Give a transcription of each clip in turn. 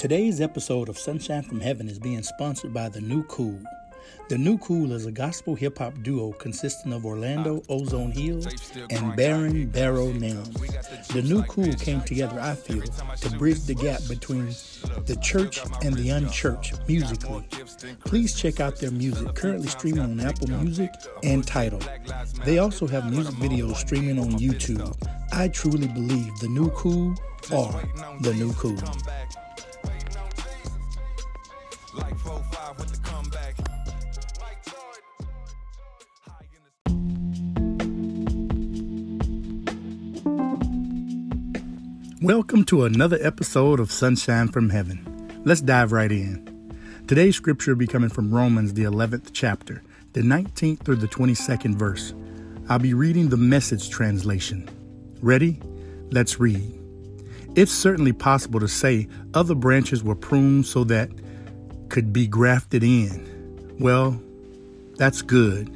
Today's episode of Sunshine from Heaven is being sponsored by The New Cool. The New Cool is a gospel hip hop duo consisting of Orlando Ozone Hill and Baron Barrow Nims. The New Cool came together, I feel, to bridge the gap between the church and the unchurched musically. Please check out their music, currently streaming on Apple Music and Tidal. They also have music videos streaming on YouTube. I truly believe the new cool are the new cool. Welcome to another episode of Sunshine from Heaven. Let's dive right in. Today's scripture will be coming from Romans, the 11th chapter, the 19th through the 22nd verse. I'll be reading the message translation. Ready? Let's read. It's certainly possible to say other branches were pruned so that could be grafted in. Well, that's good.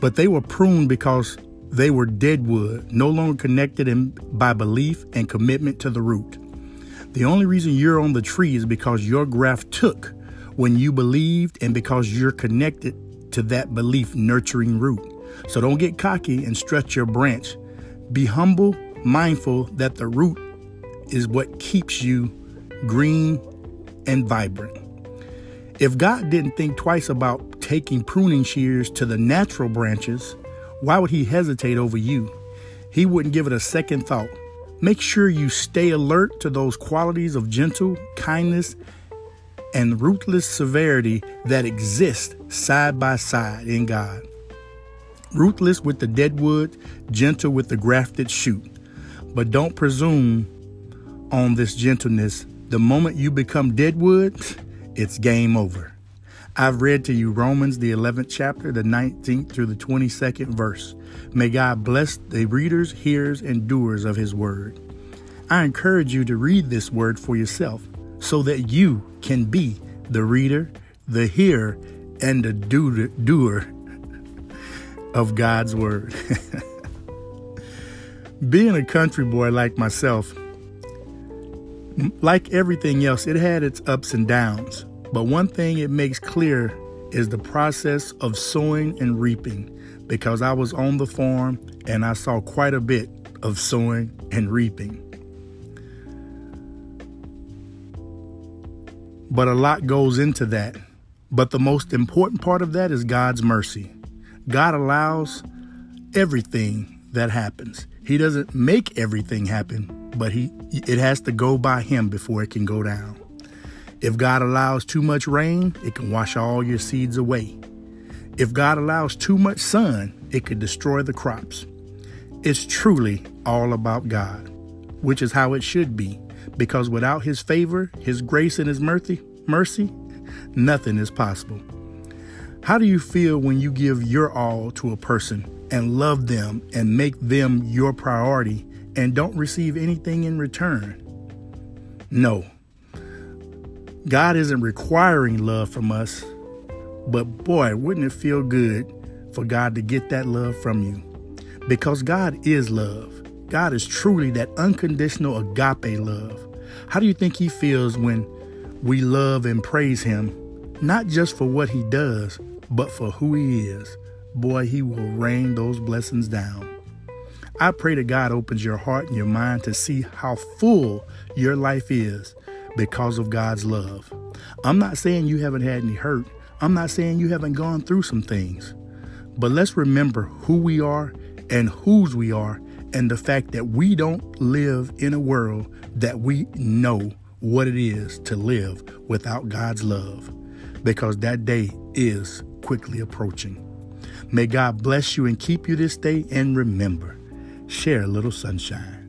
But they were pruned because they were dead wood, no longer connected in, by belief and commitment to the root. The only reason you're on the tree is because your graft took when you believed and because you're connected to that belief nurturing root. So don't get cocky and stretch your branch. Be humble, mindful that the root is what keeps you green and vibrant. If God didn't think twice about taking pruning shears to the natural branches, why would He hesitate over you? He wouldn't give it a second thought. Make sure you stay alert to those qualities of gentle kindness and ruthless severity that exist side by side in God. Ruthless with the dead wood, gentle with the grafted shoot. But don't presume on this gentleness. The moment you become dead wood, it's game over. I've read to you Romans, the 11th chapter, the 19th through the 22nd verse. May God bless the readers, hearers, and doers of His word. I encourage you to read this word for yourself so that you can be the reader, the hearer, and the doer of God's word. Being a country boy like myself, like everything else, it had its ups and downs. But one thing it makes clear is the process of sowing and reaping because I was on the farm and I saw quite a bit of sowing and reaping. But a lot goes into that. But the most important part of that is God's mercy. God allows everything that happens. He doesn't make everything happen, but he it has to go by him before it can go down. If God allows too much rain, it can wash all your seeds away. If God allows too much sun, it could destroy the crops. It's truly all about God, which is how it should be, because without his favor, his grace and his mercy, mercy, nothing is possible. How do you feel when you give your all to a person and love them and make them your priority and don't receive anything in return? No, God isn't requiring love from us, but boy, wouldn't it feel good for God to get that love from you? Because God is love. God is truly that unconditional agape love. How do you think He feels when we love and praise Him, not just for what He does, but for who He is? Boy, He will rain those blessings down. I pray that God opens your heart and your mind to see how full your life is because of God's love. I'm not saying you haven't had any hurt. I'm not saying you haven't gone through some things. But let's remember who we are and whose we are, and the fact that we don't live in a world that we know what it is to live without God's love, because that day is quickly approaching. May God bless you and keep you this day, and remember, share a little sunshine.